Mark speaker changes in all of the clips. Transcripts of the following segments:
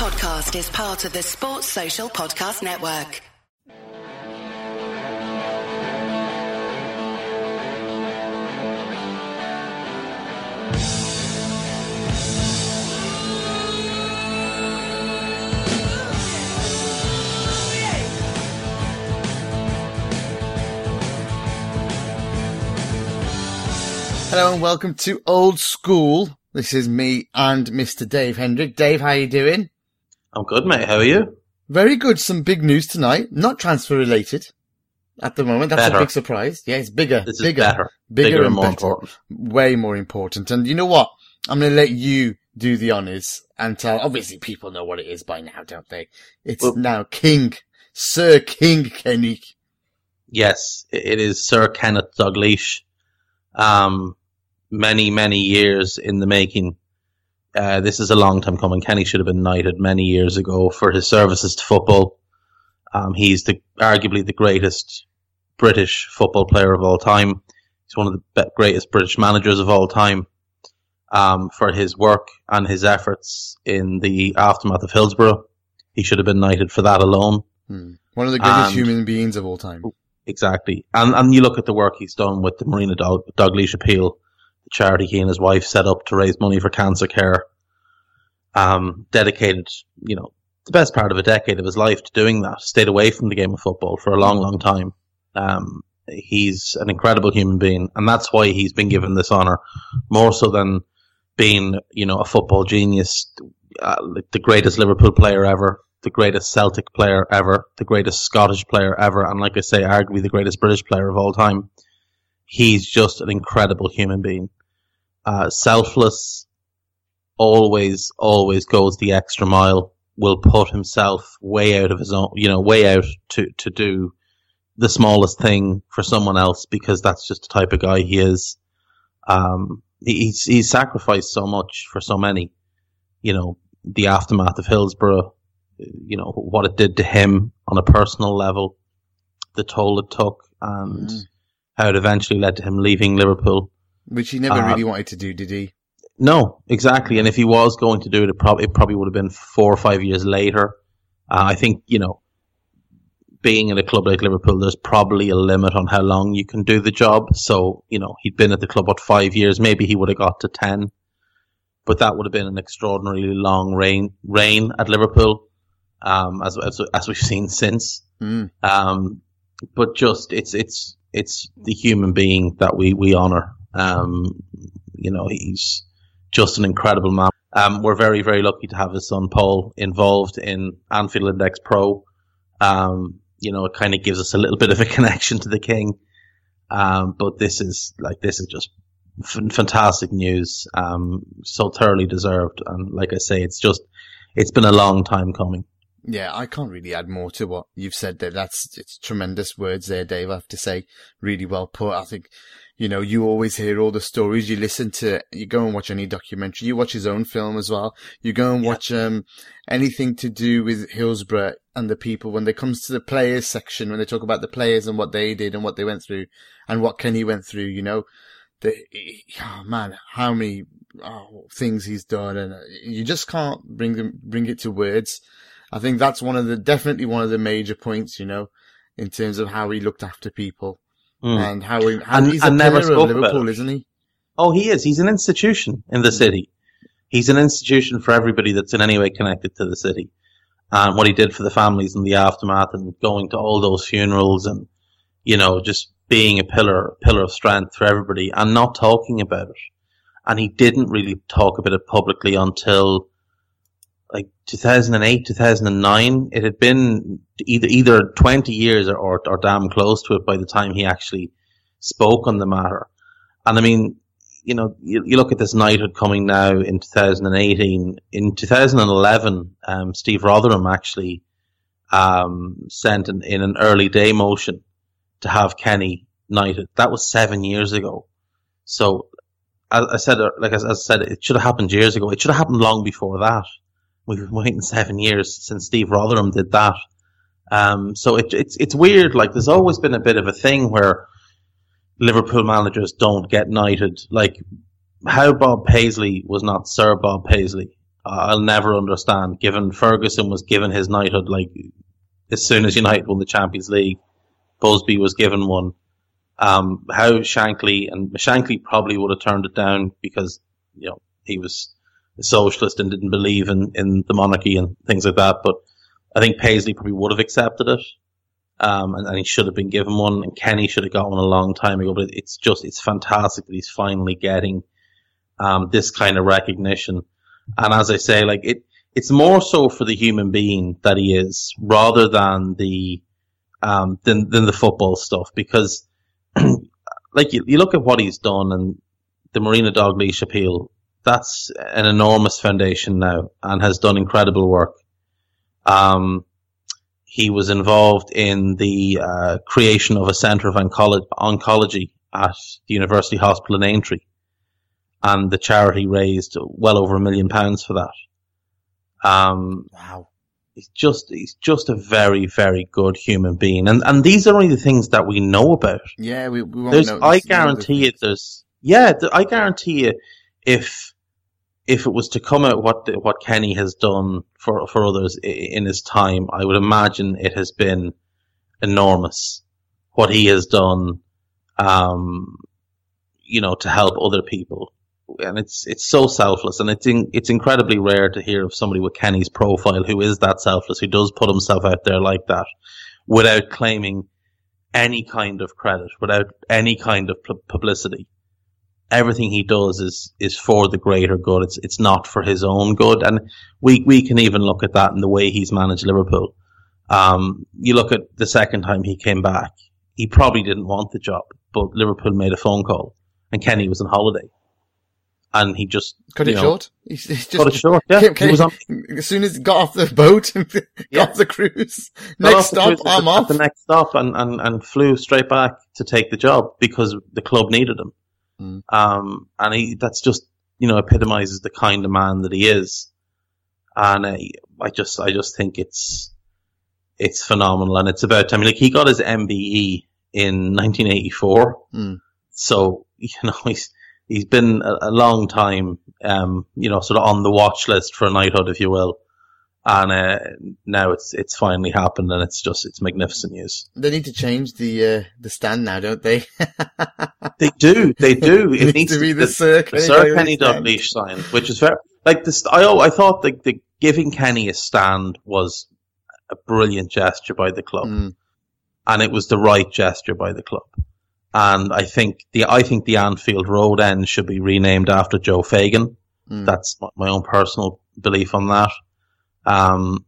Speaker 1: podcast is part of the Sports Social Podcast Network.
Speaker 2: Hello and welcome to Old Skool. This is me and Mr. Dave Hendrick. Dave, how are you doing?
Speaker 3: I'm good, mate. How are you?
Speaker 2: Very good. Some big news tonight. Not transfer related at the moment. That's
Speaker 3: Better.
Speaker 2: a big surprise. Yeah, it's bigger.
Speaker 3: This is
Speaker 2: bigger,
Speaker 3: better.
Speaker 2: Bigger,
Speaker 3: Bigger
Speaker 2: and
Speaker 3: more
Speaker 2: better.
Speaker 3: important.
Speaker 2: Way more important. And you know what? I'm going to let you do the honours and tell, obviously people know what it is by now, don't they? It's
Speaker 3: Well-
Speaker 2: now King, Sir King Kenny.
Speaker 3: Yes, it is Sir Kenneth Dalglish. Um, many, many years in the making. Uh, this is a long time coming. Kenny should have been knighted many years ago for his services to football. Um, he's the arguably the greatest British football player of all time. He's one of the be- greatest British managers of all time. Um, for his work and his efforts in the aftermath of Hillsborough, he should have been knighted for that alone.
Speaker 2: Hmm. One of the greatest
Speaker 3: And-
Speaker 2: human beings of all time.
Speaker 3: Exactly. And and you look at the work he's done with the Marina Dog Dalglish Appeal, the charity he and his wife set up to raise money for cancer care. Um, dedicated, you know, the best part of a decade of his life to doing that. Stayed away from the game of football for a long, long time. Um, he's an incredible human being, and that's why he's been given this honor, more so than being, you know, a football genius, uh, the greatest Liverpool player ever, the greatest Celtic player ever, the greatest Scottish player ever, and like I say, arguably the greatest British player of all time. He's just an incredible human being. Uh, selfless, always, always goes the extra mile, will put himself way out of his own, you know, way out to, to do the smallest thing for someone else because that's just the type of guy he is. Um, he- he's, he's sacrificed so much for so many, you know, the aftermath of Hillsborough, you know, what it did to him on a personal level, the toll it took, and
Speaker 2: Mm.
Speaker 3: how it eventually led to him leaving Liverpool.
Speaker 2: Which he never
Speaker 3: Uh,
Speaker 2: really wanted to do, did he?
Speaker 3: No, exactly. And if he was going to do it, it, prob- it probably would have been four or five years later. Uh, I think, you know, being in a club like Liverpool, there's probably a limit on how long you can do the job. So, you know, he'd been at the club, what, five years? Maybe he would have got to 10. But that would have been an extraordinarily long reign, reign at Liverpool, um, as, as, as we've seen since.
Speaker 2: Mm.
Speaker 3: Um, but just it's it's it's the human being that we we honor. Um, you know, he's just an incredible man. Um, we're very very lucky to have his son Paul involved in Anfield Index Pro. Um, you know, it kind of gives us a little bit of a connection to the king. Um, but this is like this is just f- fantastic news. Um, so thoroughly deserved, and like I say, it's just it's been a long time coming.
Speaker 2: Yeah, I can't really add more to what you've said there. That's, it's tremendous words there, Dave. I have to say, really well put. I think, you know, you always hear all the stories. You listen to, you go and watch any documentary. You watch his own film as well. You go and
Speaker 3: Yeah.
Speaker 2: watch, um, anything to do with Hillsborough and the people when it comes to the players section, when they talk about the players and what they did and what they went through and what Kenny went through, you know, the, oh man, how many oh, things he's done and uh, you just can't bring them, bring it to words. I think that's one of the definitely one of the major points, you know, in terms of how he looked after people
Speaker 3: Mm.
Speaker 2: and how he how
Speaker 3: And-
Speaker 2: he's a
Speaker 3: and never
Speaker 2: pillar of Liverpool, isn't he?
Speaker 3: Oh, he is. He's an institution in the city. He's an institution for everybody that's in any way connected to the city. And what he did for the families in the aftermath and going to all those funerals and, you know, just being a pillar, pillar of strength for everybody and not talking about it. And he didn't really talk about it publicly until like 2008, 2009. It had been either, either 20 years or, or, or damn close to it by the time he actually spoke on the matter. And I mean, you know, you, you look at this knighthood coming now in 2018. In 2011, um, Steve Rotheram actually um, sent an, in an early day motion to have Kenny knighted. That was seven years ago. So, as I said, like as I said, it should have happened years ago. It should have happened long before that. We've been waiting seven years since Steve Rotheram did that. Um, so it, it's it's weird. Like there's always been a bit of a thing where Liverpool managers don't get knighted. Like how Bob Paisley was not Sir Bob Paisley, I'll never understand. Given Ferguson was given his knighthood like as soon as United won the Champions League, Busby was given one. Um, how Shankly and Shankly probably would have turned it down because you know he was socialist and didn't believe in, in the monarchy and things like that. But I think Paisley probably would have accepted it, um, and, and, he should have been given one. And Kenny should have got one a long time ago. But it's just it's fantastic that he's finally getting um, this kind of recognition. And as I say, like it, it's more so for the human being that he is, rather than the um, than than the football stuff. Because, like you, you look at what he's done and the Marina Dalglish appeal, that's an enormous foundation now and has done incredible work. Um, he was involved in the uh, creation of a centre of oncolo- oncology at the University Hospital in Aintree, and the charity raised well over a million pounds for that. Um,
Speaker 2: wow.
Speaker 3: He's just he's just a very very good human being, and and these are only the things that we know about.
Speaker 2: Yeah, we, we won't
Speaker 3: there's,
Speaker 2: know.
Speaker 3: I guarantee you, there's yeah, I guarantee you, if if it was to come out what what Kenny has done for for others in his time, I would imagine it has been enormous. What he has done, um, you know, to help other people and it's it's so selfless, and it's in, it's incredibly rare to hear of somebody with Kenny's profile who is that selfless, who does put himself out there like that, without claiming any kind of credit, without any kind of publicity. Everything he does is is for the greater good. It's it's not for his own good, and we we can even look at that in the way he's managed Liverpool. Um, you look at the second time he came back, he probably didn't want the job, but Liverpool made a phone call, and Kenny was on holiday and he just
Speaker 2: cut it
Speaker 3: know,
Speaker 2: short. He's just
Speaker 3: cut it short. Yeah,
Speaker 2: came, came,
Speaker 3: he was on.
Speaker 2: As soon as he got off the boat and got
Speaker 3: Yeah.
Speaker 2: off the cruise, next stop,
Speaker 3: cruise
Speaker 2: I'm off.
Speaker 3: the next stop and, and, and flew straight back to take the job because the club needed him.
Speaker 2: Mm.
Speaker 3: Um, and he, that's just, you know, epitomizes the kind of man that he is. And uh, I just, I just think it's, it's phenomenal. And it's about, I mean, like he got his MBE in 1984.
Speaker 2: Mm.
Speaker 3: So, you know, he's, he's been a, a long time, um, you know, sort of on the watch list for a knighthood, if you will. And uh, now it's it's finally happened, and it's just it's magnificent news.
Speaker 2: They need to change the uh, the stand now, don't they?
Speaker 3: They do, they do.
Speaker 2: It needs to be the Sir Kenny
Speaker 3: Sir Kenny. Dalglish sign, which is very like this. I al- I thought the, the giving Kenny a stand was a brilliant gesture by the club,
Speaker 2: Mm.
Speaker 3: and it was the right gesture by the club. And I think the I think the Anfield Road end should be renamed after Joe Fagan.
Speaker 2: Mm.
Speaker 3: That's my- my own personal belief on that. Um,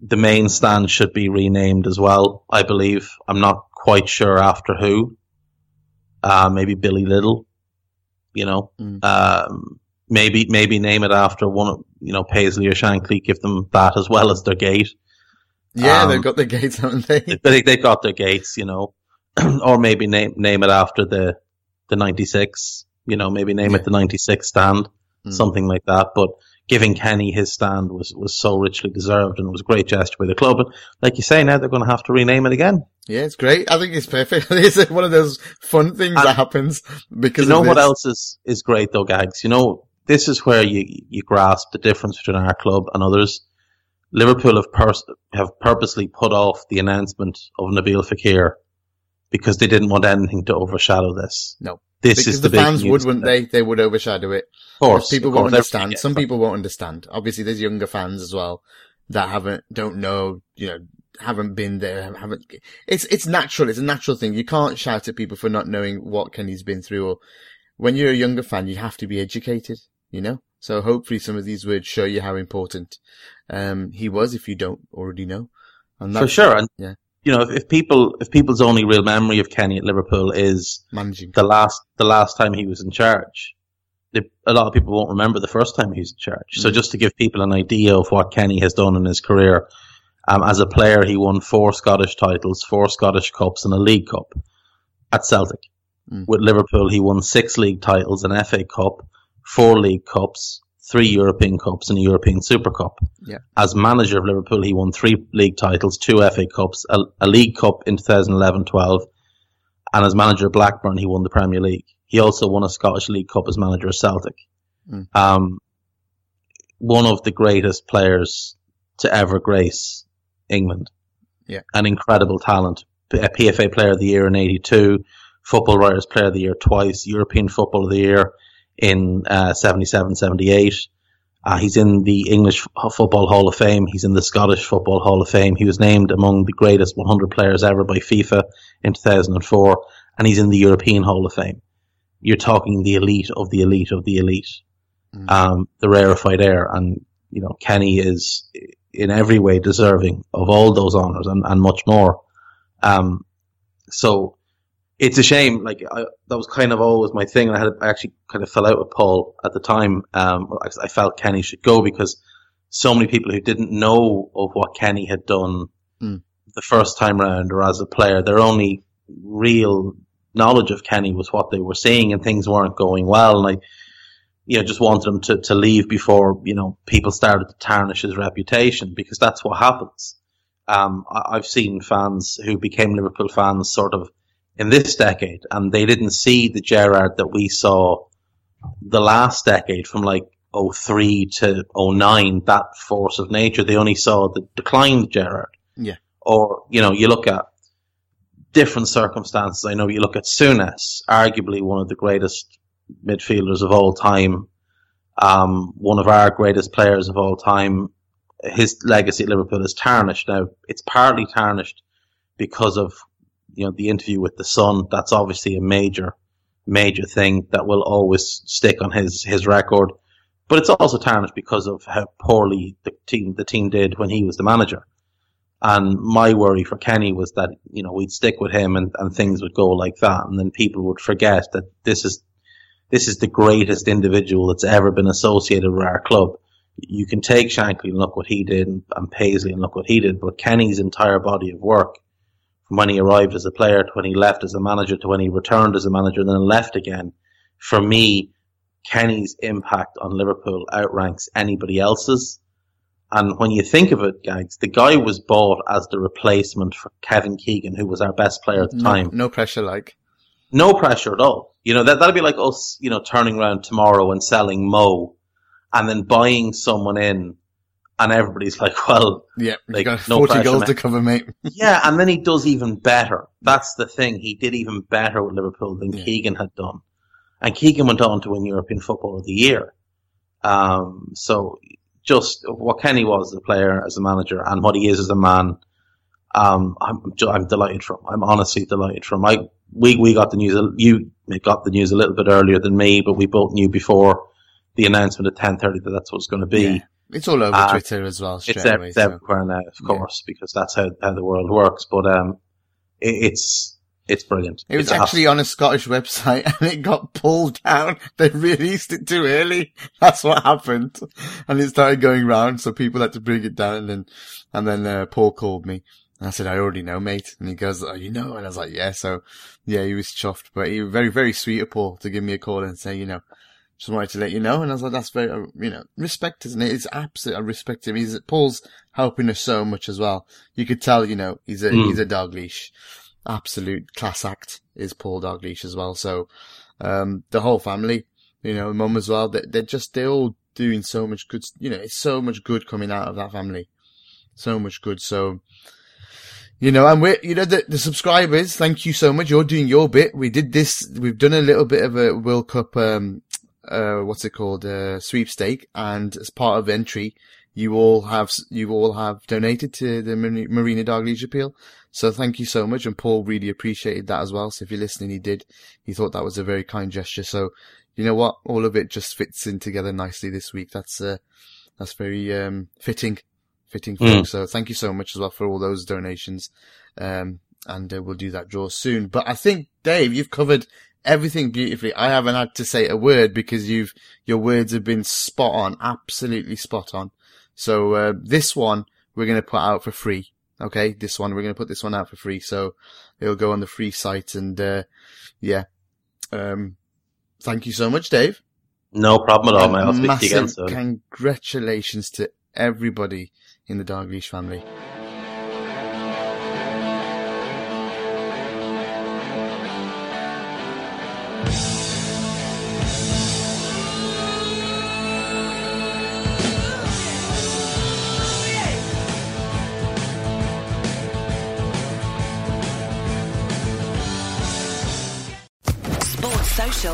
Speaker 3: the main stand should be renamed as well. I believe. I'm not quite sure after who. Uh, maybe Billy Liddell. You know,
Speaker 2: Mm.
Speaker 3: um, maybe maybe name it after one of you know Paisley or Shankly. Give them that as well as their gate.
Speaker 2: Yeah,
Speaker 3: Um,
Speaker 2: they've got the gates, haven't they?
Speaker 3: They they've got their gates, you know, or maybe name name it after the the '96. You know, maybe name it the '96 stand,
Speaker 2: Mm.
Speaker 3: something like that. But giving Kenny his stand was was so richly deserved, and it was a great gesture by the club. And like you say, now they're going to have to rename it again.
Speaker 2: Yeah, it's great. I think it's perfect. It's one of those fun things
Speaker 3: And-
Speaker 2: that happens because
Speaker 3: you know what else is is great though, Gags? You know, this is where you you grasp the difference between our club and others. Liverpool have pers- have purposely put off the announcement of Nabil Fekir because they didn't want anything to overshadow this.
Speaker 2: No.
Speaker 3: This
Speaker 2: Because
Speaker 3: is
Speaker 2: the,
Speaker 3: the,
Speaker 2: fans would, wouldn't they? They would overshadow it.
Speaker 3: Of course,
Speaker 2: people
Speaker 3: of
Speaker 2: won't understand. Some people won't understand. Obviously, there's younger fans as well that haven't, don't know, you know, haven't been there, haven't. It's it's natural. It's a natural thing. You can't shout at people for not knowing what Kenny's been through. Or when you're a younger fan, you have to be educated. You know. So hopefully, some of these words show you how important um, he was, if you don't already know. And
Speaker 3: for sure. And
Speaker 2: yeah.
Speaker 3: You know, if, if people if people's only real memory of Kenny at Liverpool is
Speaker 2: managing.
Speaker 3: the last the last time he was in charge, they, a lot of people won't remember the first time he was in charge. So
Speaker 2: Mm.
Speaker 3: just to give people an idea of what Kenny has done in his career, um, as a player, he won four Scottish titles, four Scottish Cups, and a League Cup at Celtic.
Speaker 2: Mm.
Speaker 3: With Liverpool, he won six league titles, an FA Cup, four League Cups, three European Cups, and a European Super Cup.
Speaker 2: Yeah.
Speaker 3: As manager of Liverpool, he won three league titles, two FA Cups, a, a League Cup in 2011-12, and as manager of Blackburn, he won the Premier League. He also won a Scottish League Cup as manager of Celtic.
Speaker 2: Mm.
Speaker 3: Um, one of the greatest players to ever grace England.
Speaker 2: Yeah.
Speaker 3: An incredible talent. A PFA Player of the Year in 82, Football Writers Player of the Year twice, European Football of the Year in uh, 77, 78. Uh, he's in the English Football Hall of Fame. He's in the Scottish Football Hall of Fame. He was named among the greatest 100 players ever by FIFA in 2004, and he's in the European Hall of Fame. You're talking the elite of the elite of the elite, mm. um, the rarefied air, and you know Kenny is in every way deserving of all those honors and, and much more. Um, so it's a shame. Like I, that was kind of always my thing. And I had I actually kind of fell out with Paul at the time. Um, I, I, felt Kenny should go because so many people who didn't know of what Kenny had done mm. the first time around or as a player, their only real knowledge of Kenny was what they were seeing, and things weren't going well. And I, you know, just wanted him to, to leave before you know people started to tarnish his reputation because that's what happens. Um, I, I've seen fans who became Liverpool fans sort of in this decade, and they didn't see the Gerrard that we saw the last decade from like 03 to 09, that force of nature. They only saw the declined Gerrard.
Speaker 2: Yeah.
Speaker 3: Or, you know, you look at different circumstances. I know you look at Souness, arguably one of the greatest midfielders of all time, um, one of our greatest players of all time. His legacy at Liverpool is tarnished. Now, it's partly tarnished because of you know, the interview with the Sun, that's obviously a major, major thing that will always stick on his, his record. But it's also tarnished because of how poorly the team, the team did when he was the manager. And my worry for Kenny was that, you know, we'd stick with him and, and things would go like that. And then people would forget that this is, this is the greatest individual that's ever been associated with our club. You can take Shankly and look what he did and, and Paisley and look what he did, but Kenny's entire body of work from when he arrived as a player to when he left as a manager to when he returned as a manager and then left again. For me, Kenny's impact on Liverpool outranks anybody else's. And when you think of it, guys, the guy was bought as the replacement for Kevin Keegan, who was our best player at the
Speaker 2: no,
Speaker 3: time.
Speaker 2: No pressure, like.
Speaker 3: No pressure at all. You know, that, that'd be like us, you know, turning around tomorrow and selling Mo and then buying someone in and everybody's like, well,
Speaker 2: yeah, like, got no 40 goals to cover, mate.
Speaker 3: yeah, and then he does even better. That's the thing. He did even better with Liverpool than yeah. Keegan had done. And Keegan went on to win European Football of the Year. Um, so just what Kenny was as a player, as a manager, and what he is as a man, um, I'm, I'm delighted from. I'm honestly delighted from. I, we, we got the news, you got the news a little bit earlier than me, but we both knew before the announcement at 10.30 that that's what was going to be.
Speaker 2: Yeah. It's all over uh, Twitter as well.
Speaker 3: It's,
Speaker 2: away,
Speaker 3: it's everywhere now, of course, yeah. because that's how, how the world works. But um, it, it's it's brilliant.
Speaker 2: It was it's actually on a Scottish website and it got pulled down. They released it too early. That's what happened. And it started going round. So people had to bring it down. And then, and then, uh, Paul called me and I said, I already know, mate. And he goes, Oh, you know? And I was like, yeah. So yeah, he was chuffed, but he was very, very sweet of Paul to give me a call and say, you know, just wanted to let you know. And I was like, that's very, uh, you know, respect, isn't it? It's absolutely, I respect him. He's, Paul's helping us so much as well. You could tell, you know, he's a, mm. he's a Dalglish. Absolute class act is Paul Dalglish as well. So, um, the whole family, you know, mum as well, they, they're just, they're all doing so much good, you know, it's so much good coming out of that family. So much good. So, you know, and we're, you know, the, the subscribers, thank you so much. You're doing your bit. We did this, we've done a little bit of a World Cup, um, uh, what's it called, uh, sweepstake, and as part of entry, you all have you all have donated to the Marina Dalglish appeal. So thank you so much, and Paul really appreciated that as well. So if you're listening, he did. He thought that was a very kind gesture. So you know what, all of it just fits in together nicely this week. That's uh, that's very um, fitting, fitting. Mm. So thank you so much as well for all those donations. Um, and uh, we'll do that draw soon. But I think Dave, you've covered everything beautifully. I haven't had to say a word because you've, your words have been spot on, absolutely spot on. So, uh, this one we're going to put out for free. Okay. This one, we're going to put this one out for free. So it'll go on the free site and, uh, yeah. Um, thank you so much, Dave.
Speaker 3: No problem at all, mate. I'll speak to you again soon.
Speaker 2: Congratulations to everybody in the Dalglish family.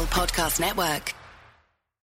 Speaker 1: Podcast Network.